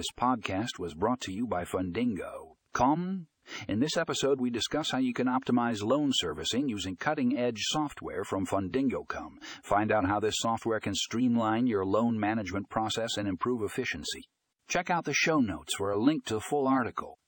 This podcast was brought to you by Fundingo.com. In this episode, we discuss how you can optimize loan servicing using cutting edge software from Fundingo.com. Find out how this software can streamline your loan management process and improve efficiency. Check out the show notes for a link to the full article.